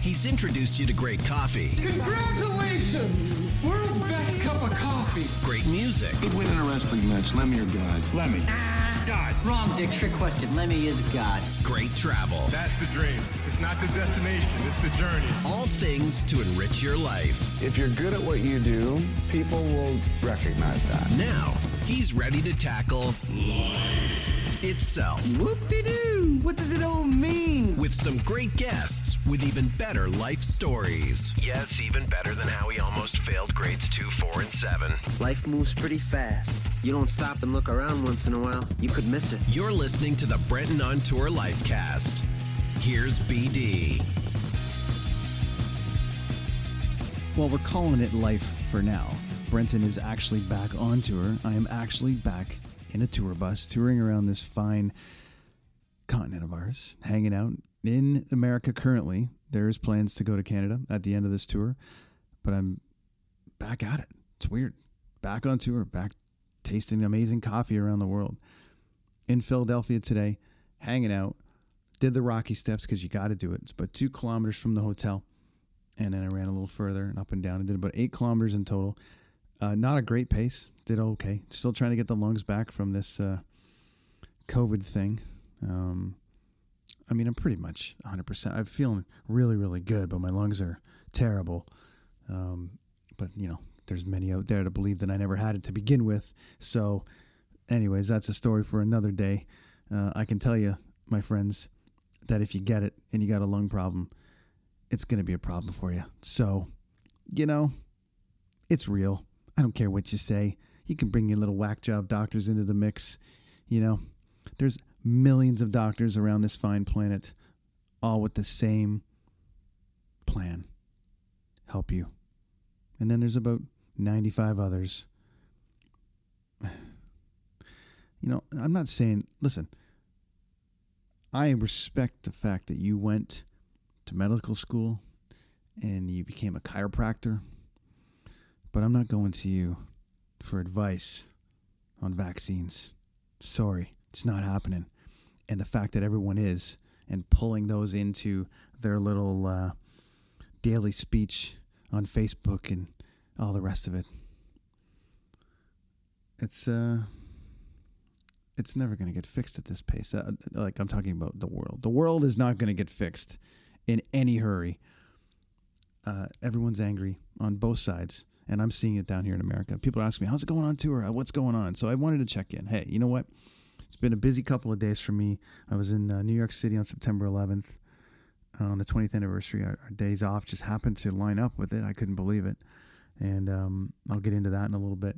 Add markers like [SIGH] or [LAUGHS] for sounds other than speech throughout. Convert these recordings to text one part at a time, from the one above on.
He's introduced you to great coffee, Congratulations! World's best cup of coffee. great music, Good win in a wrestling match. Lemmy or God? Lemmy. Ah, God. Wrong, Dick. Trick question. Lemmy is God. great travel. That's the dream. It's not the destination, it's the journey. All things to enrich your life. If you're good at what you do, people will recognize that. Now, he's ready to tackle life itself Whoop-de-doo. What does it all mean? with some great guests with even better life stories. Yes, even better than how he almost failed grades 2, 4, and 7. Life moves pretty fast. You don't stop and look around once in a while, you could miss it. You're listening to the Brenton on Tour Lifecast. Here's BD. Well, we're calling it life for now. Brenton is actually back on tour. I am actually back in a tour bus, touring around this fine continent of ours, hanging out in America currently. There's plans to go to Canada at the end of this tour, but I'm back at it. It's weird. Back on tour, back tasting amazing coffee around the world. In Philadelphia today, hanging out. Did the Rocky Steps because you got to do it. It's about two kilometers from the hotel and then I ran a little further and up and down. I did about eight kilometers in total. Uh, not a great pace. Did okay. Still trying to get the lungs back from this uh, COVID thing. Um, I mean, I'm pretty much 100%. I'm feeling really, really good, but my lungs are terrible. Um, but, you know, there's many out there to believe that I never had it to begin with. So, anyways, that's a story for another day. Uh, I can tell you, my friends, that if you get it and you got a lung problem, it's going to be a problem for you. So, you know, it's real. I don't care what you say. You can bring your little whack job doctors into the mix. You know, there's millions of doctors around this fine planet, all with the same plan help you. And then there's about 95 others. [SIGHS] You know, I'm not saying, listen, I respect the fact that you went to medical school and you became a chiropractor, but I'm not going to you for advice on vaccines. Sorry, it's not happening. And the fact that everyone is and pulling those into their little uh, daily speech on Facebook and all the rest of it. It's uh it's never going to get fixed at this pace. Uh, like I'm talking about the world. The world is not going to get fixed in any hurry. Uh, everyone's angry on both sides, and I'm seeing it down here in America. People ask me, "How's it going on tour? Uh, What's going on?" So I wanted to check in. Hey, you know what? It's been a busy couple of days for me. I was in uh, New York City on September 11th on the 20th anniversary. Our, our days off just happened to line up with it. I couldn't believe it, and um, I'll get into that in a little bit.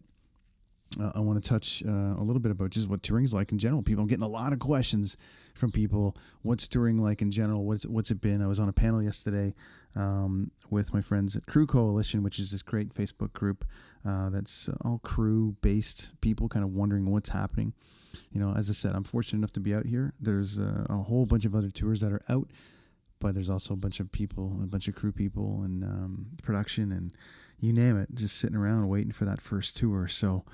Uh, I want to touch uh, a little bit about just what touring's like in general. People, I'm getting a lot of questions from people. What's touring like in general? What's what's it been? I was on a panel yesterday um, with my friends at Crew Coalition, which is this great Facebook group uh, that's all crew-based people, kind of wondering what's happening. You know, as I said, I'm fortunate enough to be out here. There's uh, a whole bunch of other tours that are out, but there's also a bunch of people, a bunch of crew people, and um, production, and you name it, just sitting around waiting for that first tour. So.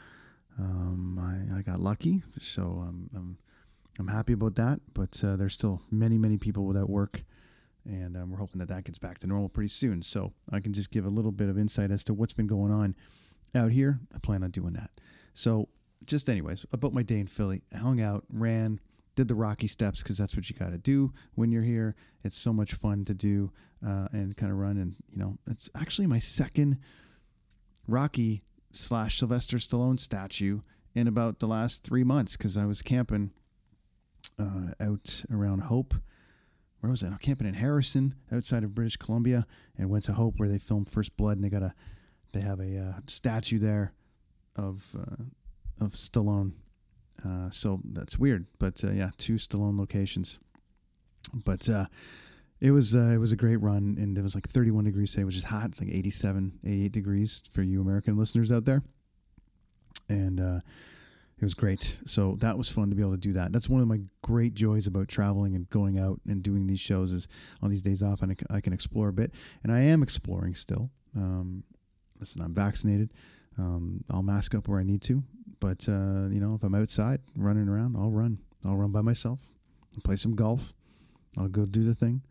Um, I, I got lucky, so um, I'm I'm happy about that. But uh, there's still many many people without work, and um, we're hoping that that gets back to normal pretty soon. So I can just give a little bit of insight as to what's been going on out here. I plan on doing that. So just anyways, about my day in Philly, hung out, ran, did the Rocky Steps because that's what you got to do when you're here. It's so much fun to do uh, and kind of run, and you know it's actually my second Rocky slash Sylvester Stallone statue in about the last three months because I was camping uh, out around Hope. Where was that? I was camping in Harrison, outside of British Columbia, and went to Hope where they filmed First Blood, and they got a they have a uh, statue there of uh, of Stallone. Uh, so that's weird, but uh, yeah, two Stallone locations. But uh, it was uh, it was a great run, and it was like 31 degrees today, which is hot. It's like 87, 88 degrees for you American listeners out there, and it was great. So that was fun to be able to do that. That's one of my great joys about traveling and going out and doing these shows is on these days off, and I can, explore a bit, and I am exploring still. Um, listen, I'm vaccinated. Um, I'll mask up where I need to, but uh, you know, if I'm outside running around, I'll run. I'll run by myself. I'll play some golf. I'll go do the thing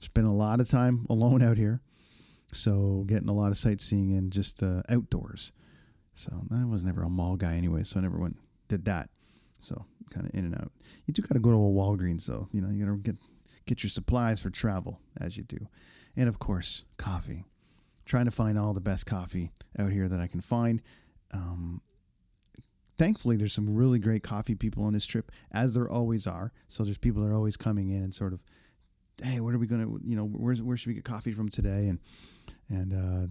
Spend a lot of time alone out here, so getting a lot of sightseeing and just uh, outdoors. So I was never a mall guy anyway, so I never went did that. So kind of in and out. You do got to go to a Walgreens though. You know, you got to get get your supplies for travel as you do, and of course coffee. Trying to find all the best coffee out here that I can find. Um, thankfully, there's some really great coffee people on this trip, as there always are. So there's people that are always coming in and sort of, hey, where are we to, you know, where's, where should we get coffee from today? And and uh,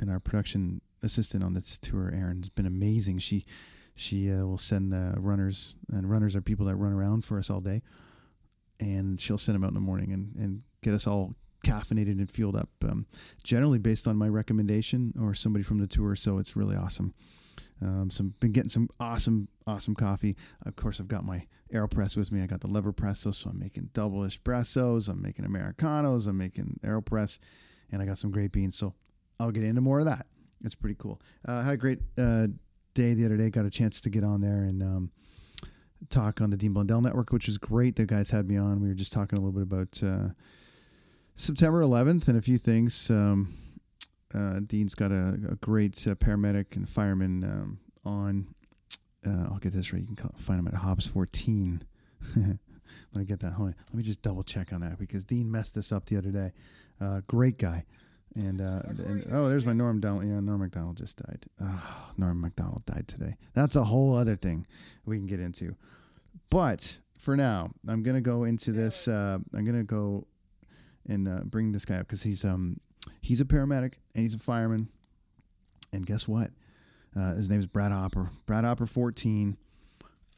and our production assistant on this tour, Erin, has been amazing. She she uh, will send the runners, and runners are people that run around for us all day, and she'll send them out in the morning and and get us all caffeinated and fueled up. Um, generally based on my recommendation or somebody from the tour, so it's really awesome. Um, some been getting some awesome, awesome coffee. Of course, I've got my Aeropress with me. I got the Leverpresso, so I'm making double espressos. I'm making americanos. I'm making Aeropress, and I got some great beans. So I'll get into more of that. It's pretty cool. Uh, had a great uh, day the other day. Got a chance to get on there and um, talk on the Dean Blundell Network, which is great. The guys had me on. We were just talking a little bit about uh, September 11th and a few things. Um, uh, Dean's got a, a great uh, paramedic and fireman um, on. Uh, I'll get this right. You can call, find him at Hobbs 14. [LAUGHS] Let me get that. Hold on. Let me just double check on that because Dean messed this up the other day. Uh, great guy. And, uh, and oh, there's my Norm Donald. Yeah, Norm Macdonald just died. Oh, Norm Macdonald died today. That's a whole other thing we can get into. But for now, I'm gonna go into this. Uh, I'm gonna go and uh, bring this guy up because he's um he's a paramedic and he's a fireman. And guess what? Uh, his name is Brad Opper. Brad Opper, 14.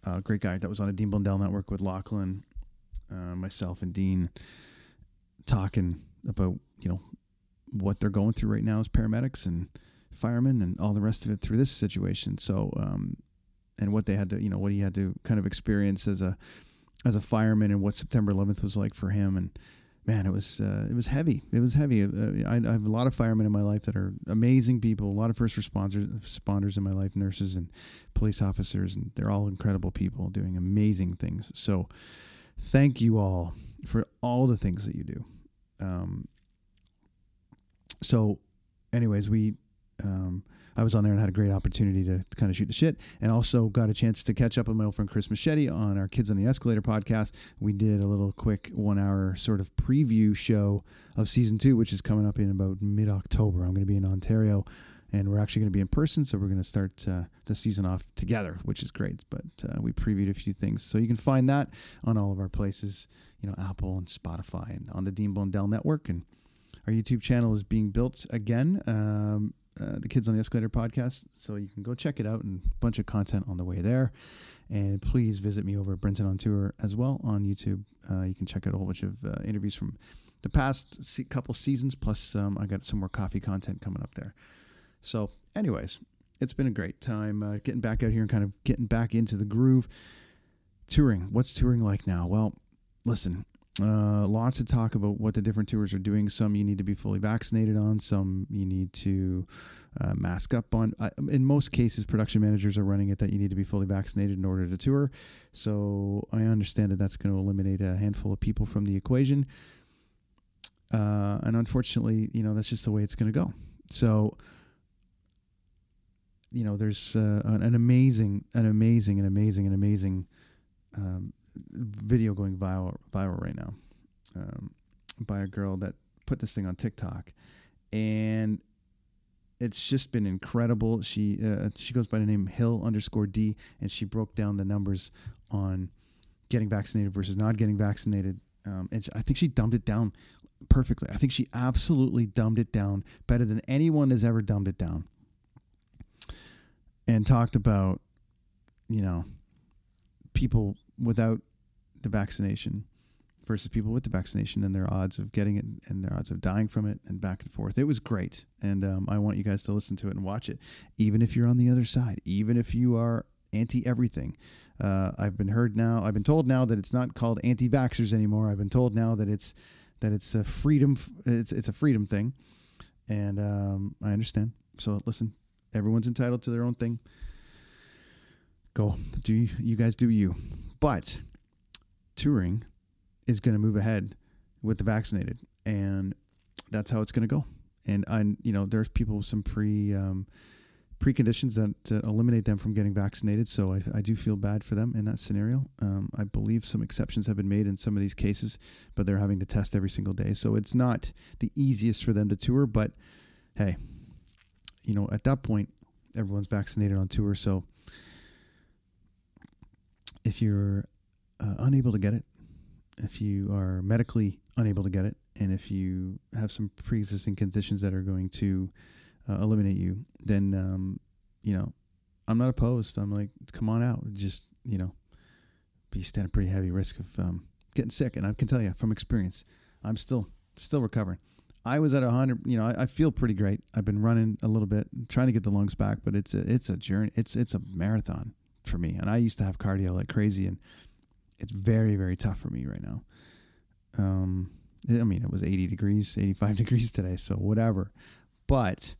Uh, great guy that was on a Dean Blundell network with Lachlan, uh, myself, and Dean talking about you know what they're going through right now as paramedics and firemen and all the rest of it through this situation. So, um, and what they had to, you know, what he had to kind of experience as a as a fireman and what September 11th was like for him. And man, it was uh, it was heavy. It was heavy. Uh, I, I, have a lot of firemen in my life that are amazing people. A lot of first responders responders in my life, nurses and police officers, and they're all incredible people doing amazing things. So, thank you all for all the things that you do. Um, so, anyways, we. Um, I was on there and had a great opportunity to, to, kind of shoot the shit, and also got a chance to catch up with my old friend Chris Machete on our Kids on the Escalator podcast. We did a little quick one hour sort of preview show of season two, which is coming up in about mid October. I'm going to be in Ontario, and we're actually going to be in person, so we're going to start uh, the season off together, which is great. But uh, we previewed a few things, so you can find that on all of our places, you know, Apple and Spotify, and on the Dean Blundell Network, and our YouTube channel is being built again. Um, uh, the Kids on the Escalator podcast. So you can go check it out and a bunch of content on the way there. And please visit me over at Brenton on Tour as well on YouTube. Uh, you can check out a whole bunch of uh, interviews from the past se- couple seasons. Plus, um, I got some more coffee content coming up there. So, anyways, it's been a great time uh, getting back out here and kind of getting back into the groove. Touring. What's touring like now? Well, listen, uh, lots of talk about what the different tours are doing. Some you need to be fully vaccinated on. Some you need to uh, mask up on. Uh, in most cases, production managers are running it that you need to be fully vaccinated in order to tour. So I understand that that's going to eliminate a handful of people from the equation. Uh, and unfortunately, you know that's just the way it's going to go. So you know, there's uh, an, amazing, an amazing, an amazing, an amazing um, video going viral viral right now um, by a girl that put this thing on TikTok, and it's just been incredible. She uh, she goes by the name Hill underscore D, and she broke down the numbers on getting vaccinated versus not getting vaccinated. Um, and I think she dumbed it down perfectly. I think she absolutely dumbed it down better than anyone has ever dumbed it down. And talked about, you know, people without the vaccination versus people with the vaccination and their odds of getting it and their odds of dying from it and back and forth. It was great. And um, I want you guys to listen to it and watch it, even if you're on the other side, even if you are anti everything. Uh, I've been heard now, I've been told now that it's not called anti vaxxers anymore. I've been told now that it's that it's a freedom it's it's a freedom thing. And um, I understand. So listen, everyone's entitled to their own thing. Go do you, you guys do you. But touring is going to move ahead with the vaccinated. and that's how it's going to go. And I, you know, there's people with some pre um, preconditions that eliminate them from getting vaccinated. So I, I do feel bad for them in that scenario. Um, I believe some exceptions have been made in some of these cases, but they're having to test every single day. So it's not the easiest for them to tour. But hey, you know, at that point, everyone's vaccinated on tour. So if you're uh, unable to get it, if you are medically unable to get it, and if you have some pre-existing conditions that are going to uh, eliminate you, then um, you know I'm not opposed. I'm like, come on out. Just you know, be stand a pretty heavy risk of um, getting sick, and I can tell you from experience, I'm still still recovering. I was at a hundred. You know, I, I, feel pretty great. I've been running a little bit, trying to get the lungs back, but it's a it's a journey. It's it's a marathon for me. And I used to have cardio like crazy, and it's very very tough for me right now. Um, I mean, it was 80 degrees, 85 [LAUGHS] degrees today, so whatever. But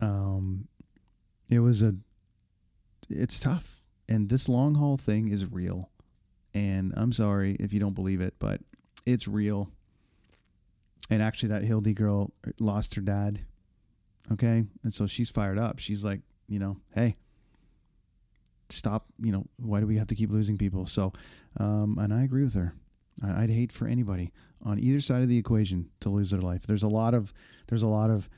um, it was a, it's tough. And this long haul thing is real. And I'm sorry if you don't believe it, but it's real. And actually, that Hildy girl lost her dad. Okay. And so she's fired up. She's like, you know, hey, stop. You know, why do we have to keep losing people? So, um, and I agree with her. I'd hate for anybody on either side of the equation to lose their life. There's a lot of there's a lot of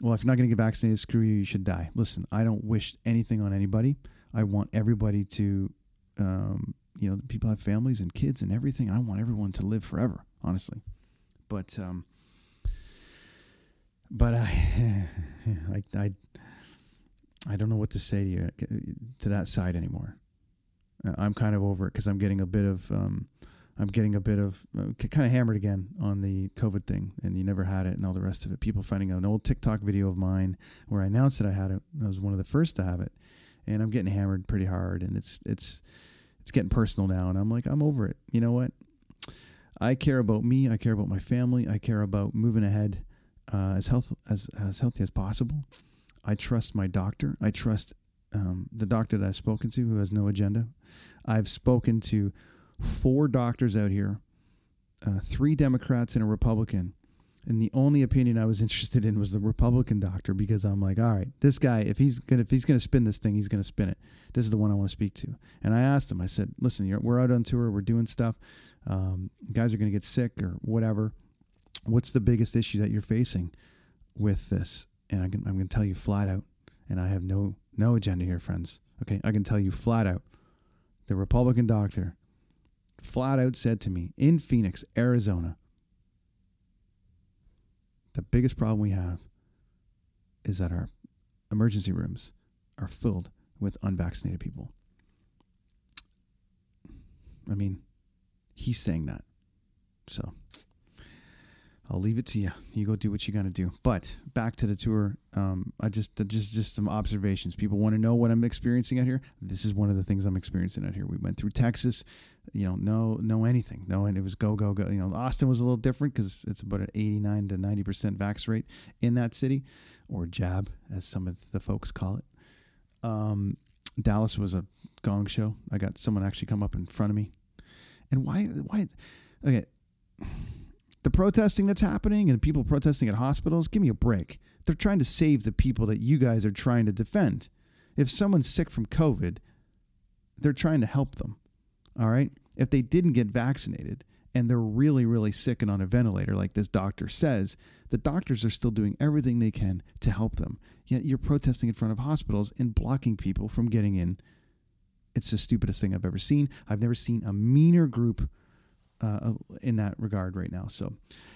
well, if you're not going to get vaccinated, screw you, you should die. Listen, I don't wish anything on anybody. I want everybody to, um, you know, people have families and kids and everything. I want everyone to live forever, honestly. But, um, but I, [LAUGHS] I, I, I don't know what to say to you to that side anymore. I'm kind of over it because I'm getting a bit of, um, I'm getting a bit of uh, kind of hammered again on the COVID thing, and you never had it, and all the rest of it. People finding an old TikTok video of mine where I announced that I had it. I was one of the first to have it, and I'm getting hammered pretty hard, and it's it's it's getting personal now, and I'm like, I'm over it. You know what? I care about me. I care about my family. I care about moving ahead uh, as health as as healthy as possible. I trust my doctor. I trust um, the doctor that I've spoken to, who has no agenda. I've spoken to four doctors out here, uh, three Democrats and a Republican. And the only opinion I was [LAUGHS] interested in was the Republican doctor because I'm like, all right, this guy, if he's gonna if he's gonna spin this thing, he's gonna spin it. This is the one I want to speak to. And I asked him, I said, listen, we're out on tour, we're doing stuff. Um, guys are gonna get sick or whatever. What's the biggest issue that you're facing with this? And I can, I'm gonna tell you flat out, and I have no no agenda here, friends. Okay, I can tell you flat out, the Republican doctor flat out said to me in Phoenix, Arizona, the biggest problem we have is that our emergency rooms are filled with unvaccinated people. I mean, he's saying that. So I'll leave it to you. You go do what you got to do. But back to the tour. Um, I just just just some observations. People want to know what I'm experiencing out here. This is one of the things I'm experiencing out here. We went through Texas. You know, no no anything. No, and it was go go go. You know, Austin was a little different because it's about an 89 to 90 percent vax rate in that city, or jab as some of the folks call it. Um, Dallas was a gong show. I got someone actually come up in front of me, and why why okay the protesting that's happening and people protesting at hospitals, give me a break. They're trying to save the people that you guys are trying to defend. If someone's sick from COVID, they're trying to help them. All right? If they didn't get vaccinated and they're really, really sick and on a ventilator, like this doctor says, the doctors are still doing everything they can to help them. Yet you're protesting in front of hospitals and blocking people from getting in. It's the stupidest thing I've ever seen. I've never seen a meaner group uh, in that regard right now. So,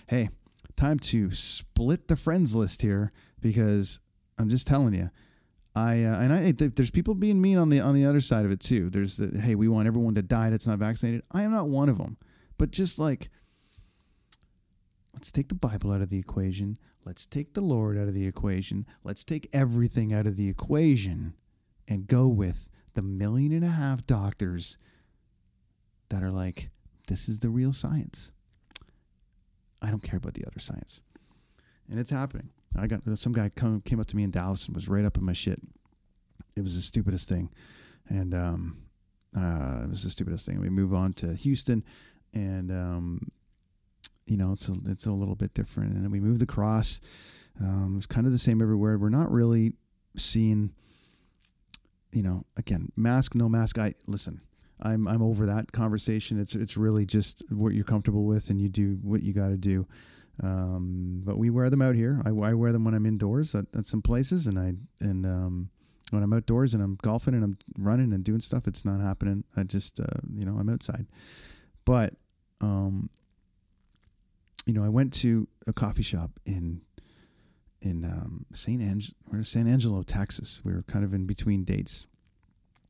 hey, time to split the friends list here because I'm just telling you. I uh, and I there's people being mean on the on the other side of it too. There's the hey, we want everyone to die that's not vaccinated. I am not one of them. But just like let's take the Bible out of the equation. Let's take the Lord out of the equation. Let's take everything out of the equation and go with the million and a half doctors that are like, this is the real science. I don't care about the other science. And it's happening. I got some guy come, came up to me in Dallas and was right up in my shit. It was the stupidest thing. And um, uh, it was the stupidest thing. We move on to Houston and um, you know, it's a, it's a little bit different. And then we moved across. Um, it's kind of the same everywhere. We're not really seeing, you know, again, mask, no mask. I listen. I'm I'm over that conversation. It's it's really just what you're comfortable with, and you do what you got to do. Um, but we wear them out here. I, I wear them when I'm indoors at, at some places, and I and um, when I'm outdoors and I'm golfing and I'm running and doing stuff, it's not happening. I just uh, you know I'm outside. But um, you know, I went to a coffee shop in in um, St. Ang- San Angelo, Texas. We were kind of in between dates.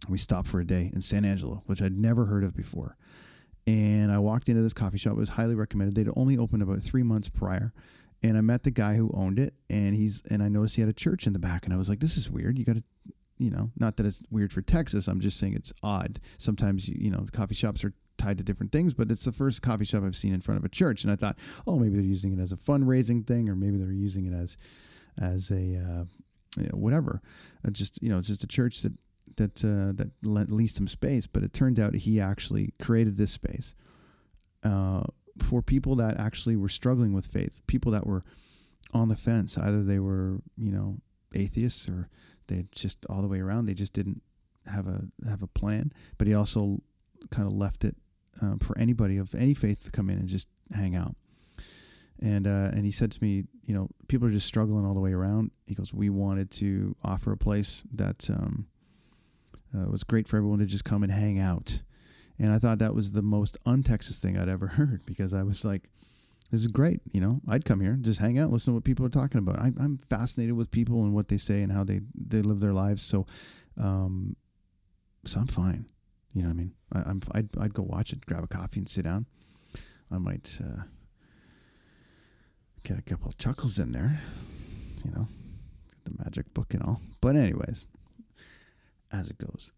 We stopped for a day in San Angelo, which I'd never heard of before. And I walked into this coffee shop. It was highly recommended. They'd only opened about three months prior. And I met the guy who owned it, and he's and I noticed he had a church in the back, and I was like, "This is weird. You got to, you know, not that it's weird for Texas. I'm just saying it's odd. Sometimes you, know, coffee shops are tied to different things, but it's the first coffee shop I've seen in front of a church, and I thought, oh, maybe they're using it as a fundraising thing, or maybe they're using it as, as a, uh, whatever. Uh, just you know, it's just a church that that uh, that leased him space, but it turned out he actually created this space uh, for people that actually were struggling with faith, people that were on the fence. Either they were, you know, atheists or they just all the way around. They just didn't have a have a plan. But he also kind of left it um, for anybody of any faith to come in and just hang out. And uh, and he said to me, you know, people are just struggling all the way around. He goes, we wanted to offer a place that um, uh, was great for everyone to just come and hang out and I thought that was the most un-Texas thing I'd ever [LAUGHS] heard because I was like, this is great. You know, I'd come here, just hang out, listen to what people are talking about. I, am fascinated with people and what they say and how they, they live their lives. So, um, so I'm fine. You know what I mean? I, am I'd, I'd go watch it, grab a coffee and sit down. I might, uh, get a couple of chuckles in there, you know, the magic book and all. But anyways, as it goes.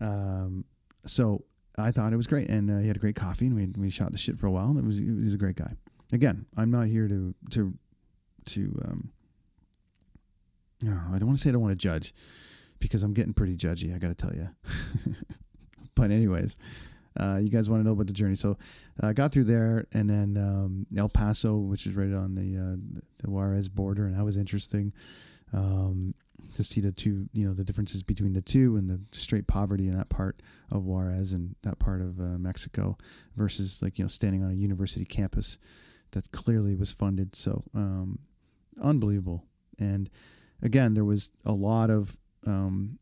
Um, so I thought it was great, and uh, he had a great coffee, and we we shot the shit for a while, and it was he was a great guy. Again, I'm not here to to to um. No, I don't want to say I don't want to judge, because I'm getting pretty judgy. I got to tell you. [LAUGHS] but anyways, uh, you guys want to know about the journey. So uh, I got through there, and then um, El Paso, which is right on the uh, the Juarez border, and that was interesting. Um, to see the two, you know, the differences between the two and the straight poverty in that part of Juarez and that part of uh, Mexico versus like, you know, standing on a university campus that clearly was funded. So, um, unbelievable. And again, there was a lot of, um,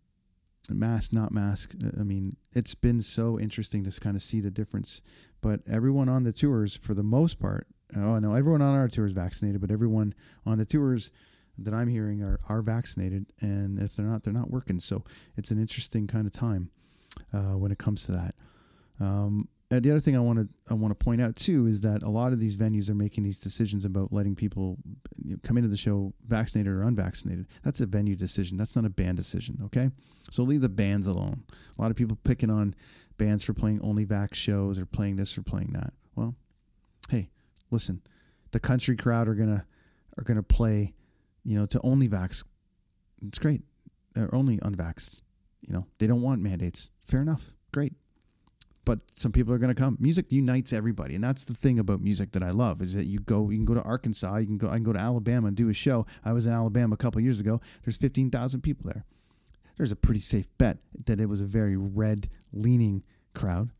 mask, not mask. I mean, it's been so interesting to kind of see the difference. But everyone on the tours, for the most part, oh no, everyone on our tours vaccinated, but everyone on the tours that I'm hearing are, are vaccinated, and if they're not, they're not working. So it's an interesting kind of time uh, when it comes to that. Um, the other thing I want to I want to point out too is that a lot of these venues are making these decisions about letting people come into the show vaccinated or unvaccinated. That's a venue decision. That's not a band decision. Okay, so leave the bands alone. A lot of people picking on bands for playing only vax shows or playing this or playing that. Well, hey, listen, the country crowd are gonna are gonna play you know, to only vax, it's great. Or only unvaxxed, you know, they don't want mandates. Fair enough. Great. But some people are going to come. Music unites everybody, and that's the thing about music that I love is that you go, you can go to Arkansas, you can go, I can go to Alabama and do a show. I was in Alabama a couple years ago. There's 15,000 people there. There's a pretty safe bet that it was a very red leaning crowd,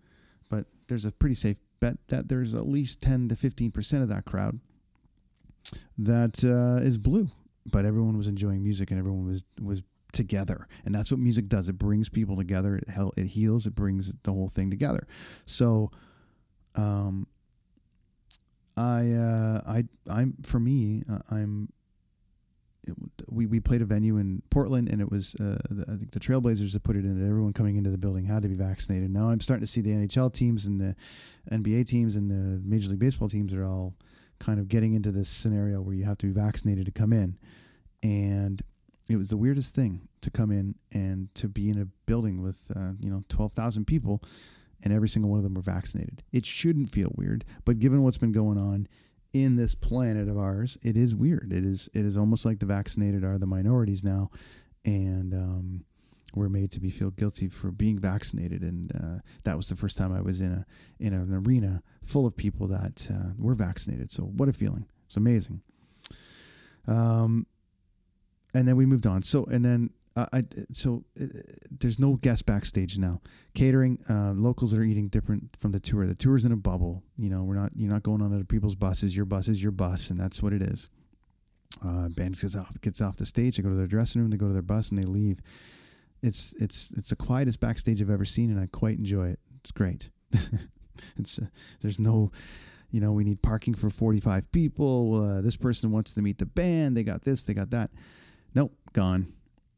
but there's a pretty safe bet that there's at least 10 to 15 percent of that crowd that uh, is blue but everyone was enjoying music and everyone was was together. And that's what music does. It brings people together. It hel- it heals. It brings the whole thing together. So um i uh i i'm for me uh, i'm it, we, we played a venue in Portland, and it was uh, the, I think the Trailblazers that put it in that everyone coming into the building had to be vaccinated. Now I'm starting to see the NHL teams and the NBA teams and the Major League Baseball teams are all kind of getting into this scenario where you have to be vaccinated to come in. And it was the weirdest thing to come in and to be in a building with, uh, you know, 12,000 people and every single one of them were vaccinated. It shouldn't feel weird, but given what's been going on in this planet of ours, it is weird. It is it is almost like the vaccinated are the minorities now, and um, were made to be feel guilty for being vaccinated, and uh, that was the first time I was in a in an arena full of people that uh, were vaccinated. So what a feeling! It's amazing. Um, and then we moved on. So and then uh, I so uh, there's no guest backstage now. Catering, uh, locals are eating different from the tour. The tour's in a bubble. You know, we're not you're not going on other people's buses. Your bus is your bus, and that's what it is. Uh, band gets off gets off the stage. They go to their dressing room. They go to their bus, and they leave. It's it's it's the quietest backstage I've ever seen, and I quite enjoy it. It's great. [LAUGHS] it's uh, there's no you know, we need parking for 45 people. Uh, this person wants to meet the band. They got this, they got that. Nope, gone.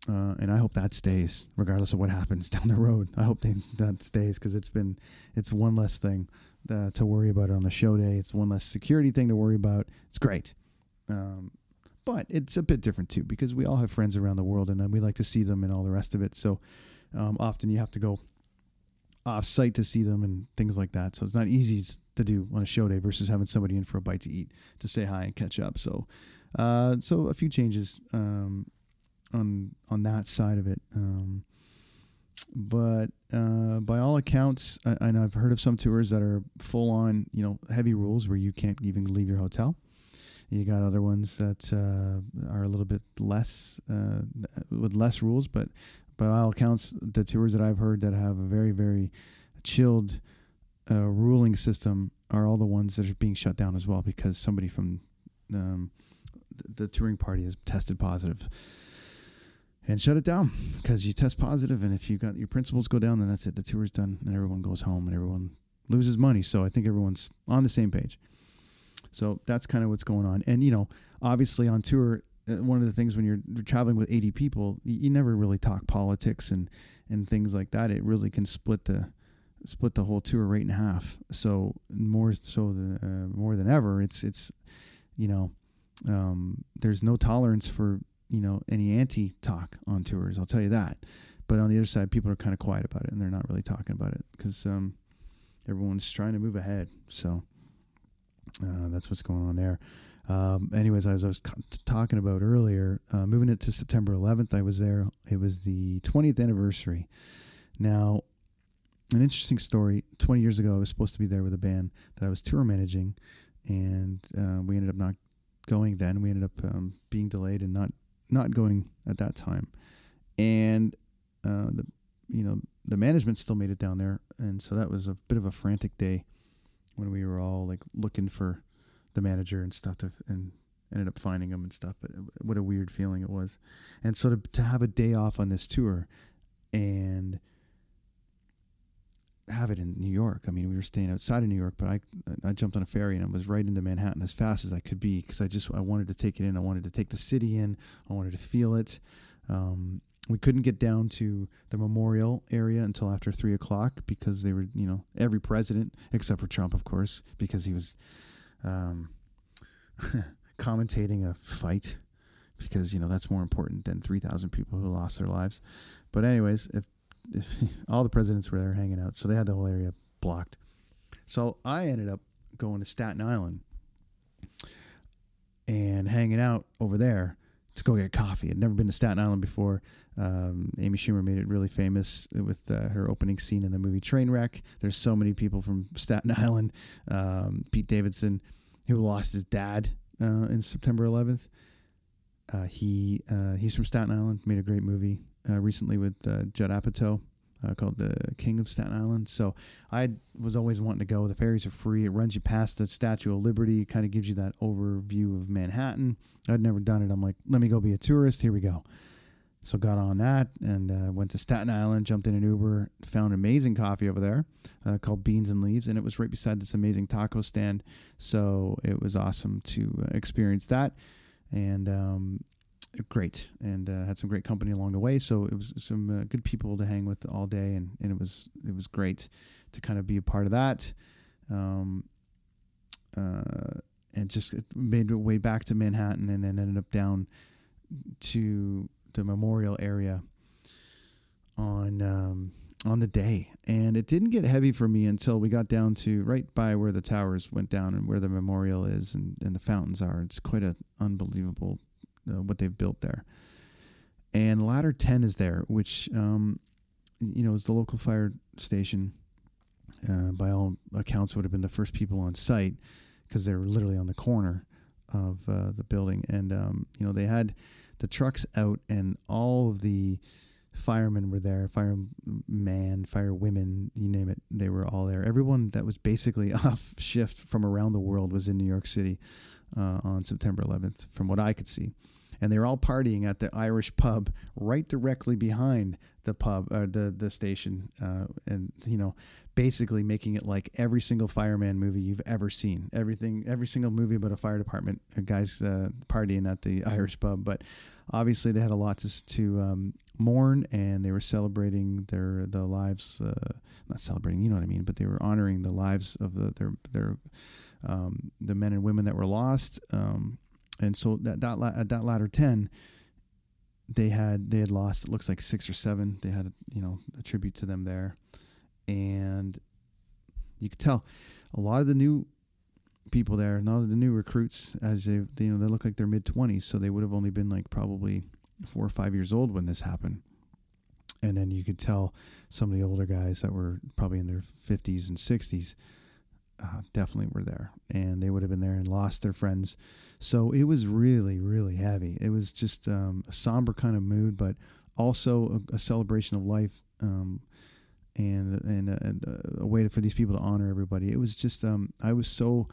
Uh, and I hope that stays, regardless of what happens [LAUGHS] down the road. I hope they, that stays because it's been it's one less thing uh, to worry about on a show day. It's one less security thing to worry about. It's great, um, but it's a bit different too because we all have friends around the world and we like to see them and all the rest of it. So um, often you have to go off site to see them and things like that. So it's not easy to do on a show day versus having somebody in for a bite to eat to say hi and catch up. So, uh, so a few changes um, on on that side of it. Um, but uh, by all accounts, I, and I've heard of some tours that are full on, you know, heavy rules where you can't even leave your hotel. You got other ones that uh, are a little bit less uh, with less rules, but by all accounts, the tours that I've heard that have a very very chilled uh, ruling system are all the ones that are being shut down as well because somebody from um, the, the touring party has tested positive and shut it down because you test positive and if you got your principles go down then that's it. The tour is done and everyone goes home and everyone loses money. So i think everyone's on the same page so that's kind of what's going on and you know obviously on tour uh, one of the things when you're traveling with 80 people you never really talk politics and and things like that it really can split the split the whole tour right in half. So more so than uh, more than ever, it's it's you know um, there's no tolerance for you know any anti talk on tours. I'll tell you that. But on the other side, people are kind of quiet about it and they're not really talking about it because um, everyone's trying to move ahead. So uh, that's what's going on there. Um, anyways, as I was talking about earlier, uh, moving it to September 11th, I was there. It was the 20th anniversary. Now, an interesting story. 20 years ago, I was supposed to be there with a band that I was tour managing, and uh, we ended up not going then. We ended up um, being delayed and not not going at that time. And uh, the you know the management still made it down there, and so that was a bit of a frantic day when we were all like looking for the manager and stuff to, and ended up finding him and stuff. But what a weird feeling it was, and so to to have a day off on this tour, and have it in New York. I mean, we were staying outside of New York, but I I jumped on a ferry and I was right into Manhattan as fast as I could be because I just I wanted to take it in. I wanted to take the city in. I wanted to feel it. Um, we couldn't get down to the memorial area until after three o'clock because they were, you know, every president except for Trump, of course, because he was um, [LAUGHS] commentating a fight because you know that's more important than three thousand people who lost their lives. But anyways, if [LAUGHS] all the presidents were there hanging out, so they had the whole area blocked. So I ended up going to Staten Island and hanging out over there to go get coffee. I'd never been to Staten Island before. Um, Amy Schumer made it really famous with uh, her opening scene in the movie Trainwreck. There's so many people from Staten [LAUGHS] Island. Um, Pete Davidson, who lost his dad uh, in September 11th. Uh, he uh, he's from Staten Island. Made a great movie uh, recently with uh, Judd Apatow uh, called The King of Staten Island. So I was always wanting to go. The ferries are free. It runs you past the Statue of Liberty. It kind of gives you that overview of Manhattan. I'd never done it. I'm like, let me go be a tourist. Here we go. So got on that and uh, went to Staten Island, jumped in an Uber, found amazing coffee over there uh, called Beans and Leaves, and it was right beside this amazing taco stand. So it was awesome to uh, experience that. And um, great and uh, had some great company along the way. So it was some uh, good people to hang with all day, and, and it was it was great to kind of be a part of that. Um, uh, and just made my way back to Manhattan, and then ended up down to the Memorial area on um, on the day, and it didn't get heavy for me until we got down to right by where the towers went down and where the memorial is and, and the fountains are. It's quite an unbelievable uh, what they've built there. and Ladder Ten is there, which um, you know is the local fire station. Uh, by all accounts, would have been the first people on site because they were literally on the corner of uh, the building, and um, you know they had the trucks out, and all of the firemen were there, fireman, firewomen, you name it, they were all there. Everyone that was basically [LAUGHS] off shift from around the world was in New York City uh, on September 11th, from what I could see. And they were all partying at the Irish pub right directly behind the pub, uh, the the station, uh, and you know, basically making it like every single fireman movie you've ever seen. Everything, every single movie about a fire department, uh, guys uh, partying at the Irish pub. But obviously, they had a lot to to um, mourn, and they were celebrating their the lives. Uh, not celebrating, you know what I mean, but they were honoring the lives of the, their their um, the men and women that were lost. Um, and so that that at that ladder ten, they had they had lost. It looks like six or seven. They had you know a tribute to them there, and you could tell a lot of the new people there, a lot of the new recruits, as they, they you know they look like they're mid twenties, so they would have only been like probably four or five years old when this happened. And then you could tell some of the older guys that were probably in their 50s and 60s uh, definitely were there. And they would have been there and lost their friends. So it was really, really heavy. It was just um, a somber kind of mood, but also a, a celebration of life. Um, and and a, and a way for these people to honor everybody. It was just um, I was so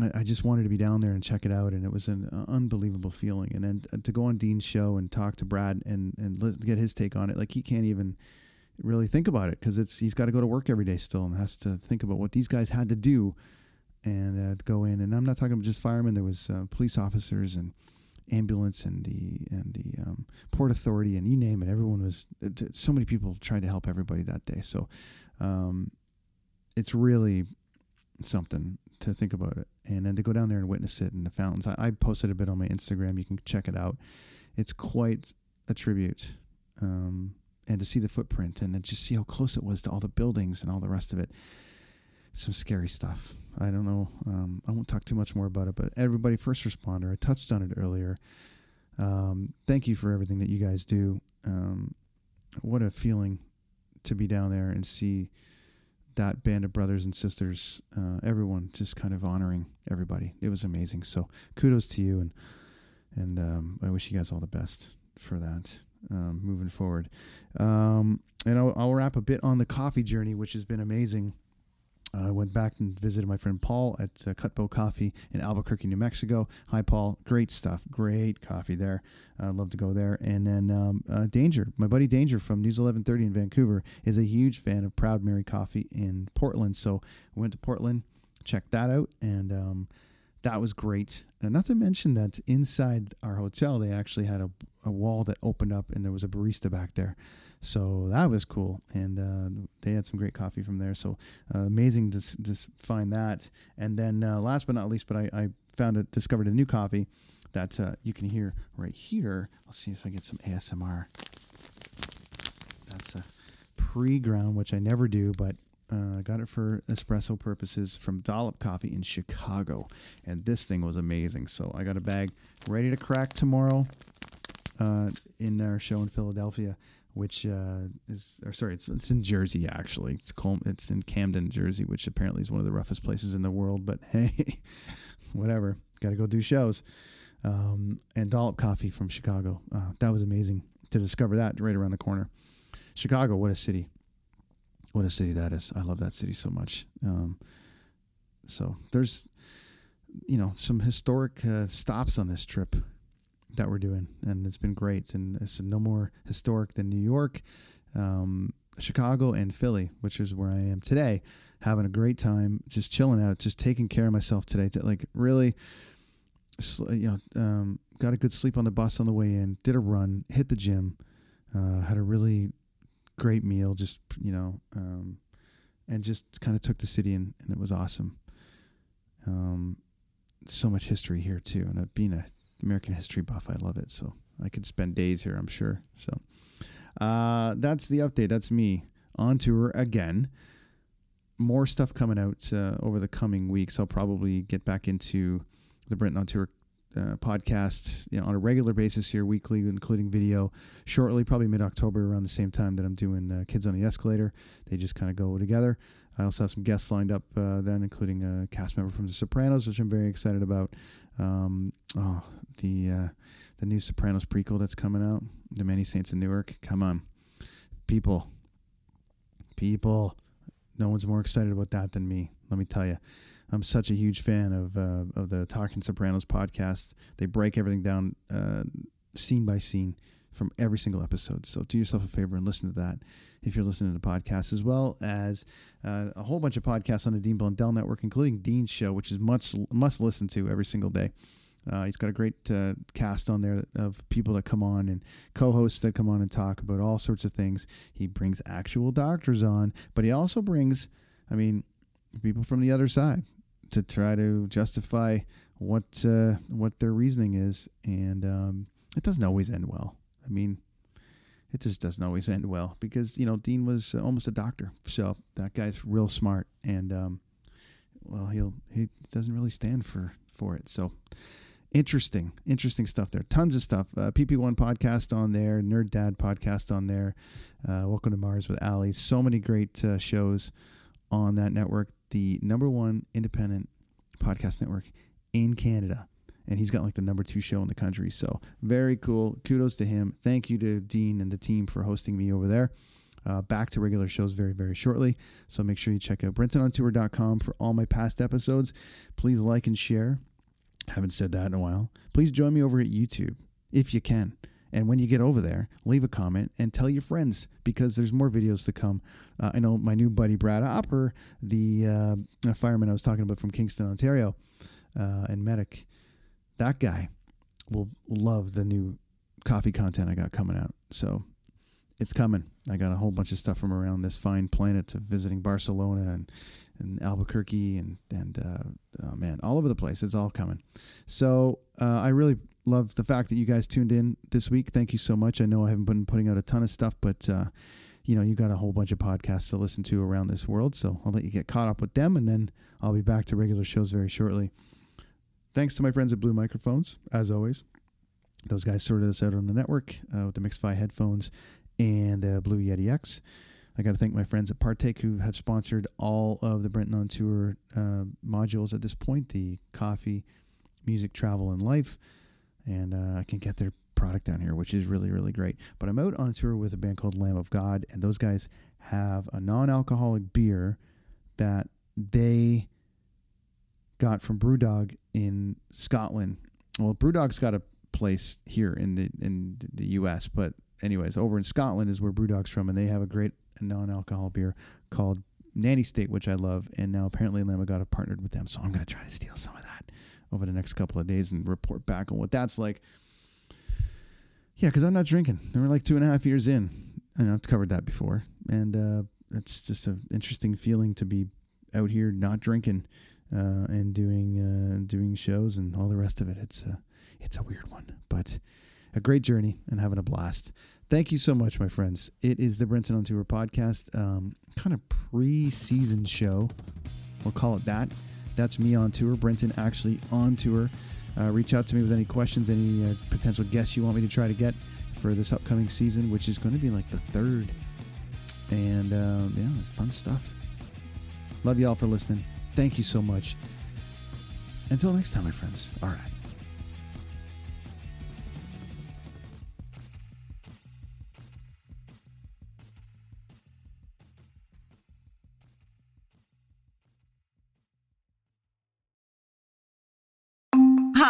I, I just wanted to be down there and check it out, and it was an unbelievable feeling. And then to go on Dean's show and talk to Brad and and get his take on it, like he can't even really think about it because it's he's got to go to work every day still and has to think about what these guys had to do and uh, go in. And I'm not talking about just firemen. There was uh, police officers and ambulance and the and the um, port authority and you name it. Everyone was so many people tried to help everybody that day. So um, it's really something to think about it and then to go down there and witness it in the fountains. I, I posted a bit on my Instagram. You can check it out. It's quite a tribute. Um, and to see the footprint and then just see how close it was to all the buildings and all the rest of it. Some scary stuff. I don't know. Um, I won't talk too much more about it, but everybody, first responder, I touched on it earlier. Um, thank you for everything that you guys do. Um, what a feeling to be down there and see that band of brothers and sisters, uh, everyone just kind of honoring everybody. It was amazing. So kudos to you, and and um, I wish you guys all the best for that um, moving forward. Um, and I'll, I'll, wrap a bit on the coffee journey, which has been amazing. I went back and visited my friend Paul at uh, Cutbow Coffee in Albuquerque, New Mexico. Hi, Paul. Great stuff. Great coffee there. I'd love to go there. And then um, uh, Danger, my buddy Danger from News 1130 in Vancouver, is a huge fan of Proud Mary Coffee in Portland. So I went to Portland, checked that out, and um, that was great. And not to mention that inside our hotel, they actually had a, a wall that opened up and there was a barista back there. So that was cool. And uh, they had some great coffee from there. So uh, amazing to, to find that. And then uh, last but not least, but I, I found it, discovered a new coffee that uh, you can hear right here. Let's see if I get some ASMR. That's a pre ground, which I never do, but uh, got it for espresso purposes from Dollop Coffee in Chicago, and this thing was amazing. So I got a bag ready to crack tomorrow uh, in our show in Philadelphia, which uh, is or sorry, it's, it's in Jersey actually. It's Col- it's in Camden, Jersey, which apparently is one of the roughest places in the world. But [LAUGHS] hey, whatever, got to go do shows. Um, and Dollop Coffee from Chicago. Uh, that was amazing to discover that right around the corner. Chicago, what a city! what a city that is. I love that city so much. Um, so there's, you know, some historic uh, stops on this trip that we're doing, and it's been great. And it's no more historic than New York, um, Chicago, and Philly, which is where I am today. Having a great time, just chilling out, just taking care of myself today. To like really, you know, um, got a good sleep on the bus on the way in. Did a run, hit the gym, uh, had a really great meal, just you know, um, and just kind of took the city and, and it was awesome. Um, so much history here too, and being a American history buff, I love it. So I could spend days here, I'm sure. So uh, that's the update. That's me on tour again. More stuff coming out uh, over the coming weeks. I'll probably get back into the Brenton on tour uh, podcast you know, on a regular basis here, weekly, including video. Shortly, probably mid October, around the same time that I'm doing uh, Kids on the Escalator. They just kind of go together. I also have some guests lined up uh, then, including a cast member from The Sopranos, which I'm very excited about. Um, oh, the uh, the new Sopranos prequel that's coming out, The Many Saints in Newark. Come on, people, people. No one's more excited about that than me. Let me tell you. I'm such a huge fan of uh, of the Talking Sopranos podcast. They break everything down uh, scene by scene from every single episode. So do yourself a favor and listen to that if you're listening to the podcast, as well as uh, a whole bunch of podcasts on the Dean Blundell Network, including Dean's show, which is much must listen to every single day. Uh, he's got a great uh, cast on there of people that come on and co-hosts that come on and talk about all sorts of things. He brings actual doctors on, but he also brings, I mean, people from the other side to try to justify what uh, what their reasoning is, and um, it doesn't always end well. I mean, it just doesn't always end well because you know Dean was almost a doctor, so that guy's real smart, and um, well, he'll he doesn't really stand for for it. So interesting, interesting stuff there. Tons of stuff. Uh, PP1 podcast on there, Nerd Dad podcast on there. Uh, Welcome to Mars with Ali. So many great uh, shows on that network. The number one independent podcast network in Canada. And he's got like the number two show in the country. So very cool. Kudos to him. Thank you to Dean and the team for hosting me over there. Uh, back to regular shows very, very shortly. So make sure you check out brentonontour.com for all my past episodes. Please like and share. Haven't said that in a while. Please join me over at YouTube if you can. And when you get over there, leave a comment and tell your friends because there's more videos to come. Uh, I know my new buddy Brad Opper, the uh, fireman I was talking about from Kingston, Ontario, uh, and medic, that guy will love the new coffee content I got coming out. So it's coming. I got a whole bunch of stuff from around this fine planet to visiting Barcelona and, and Albuquerque and and uh, oh man, all over the place. It's all coming. So uh, I really love the fact that you guys tuned in this week. Thank you so much. I know I haven't been putting out a ton of stuff, but uh, you know you got a whole bunch of podcasts to listen to around this world. So I'll let you get caught up with them, and then I'll be back to regular shows very shortly. Thanks to my friends at Blue Microphones, as always. Those guys sorted us out on the network uh, with the Mix-Fi headphones and uh, Blue Yeti X. I got to thank my friends at Partake who have sponsored all of the Brenton on Tour uh, modules at this point the coffee, music, travel, and life. And uh, I can get their product down here, which is really, really great. But I'm out on tour with a band called Lamb of God, and those guys have a non alcoholic beer that they got from Brewdog in Scotland. Well, Brewdog's got a place here in the in the U.S., but anyways, over in Scotland is where Brewdog's from, and they have a great non-alcohol beer called Nanny State, which I love. And now apparently Lamb of God have partnered with them, so I'm gonna try to steal some of that over the next couple of days and report back on what that's like. Yeah, because I'm not drinking. And We're like two and a half years in, and I've covered that before, and uh, it's just an interesting feeling to be out here not drinking uh, and doing uh, doing shows and all the rest of it. It's a it's a weird one, but a great journey and having a blast. Thank you so much, my friends. It is the Brenton on Tour podcast, um, kind of pre-season show. We'll call it that. That's me on tour. Brenton actually on tour. Uh, reach out to me with any questions, any uh, potential guests you want me to try to get for this upcoming season, which is going to be like the third. And uh, yeah, it's fun stuff. Love you all for listening. Thank you so much. Until next time, my friends. All right.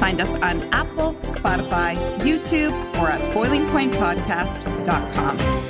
Find us on Apple, Spotify, YouTube, or at boilingpointpodcast.com.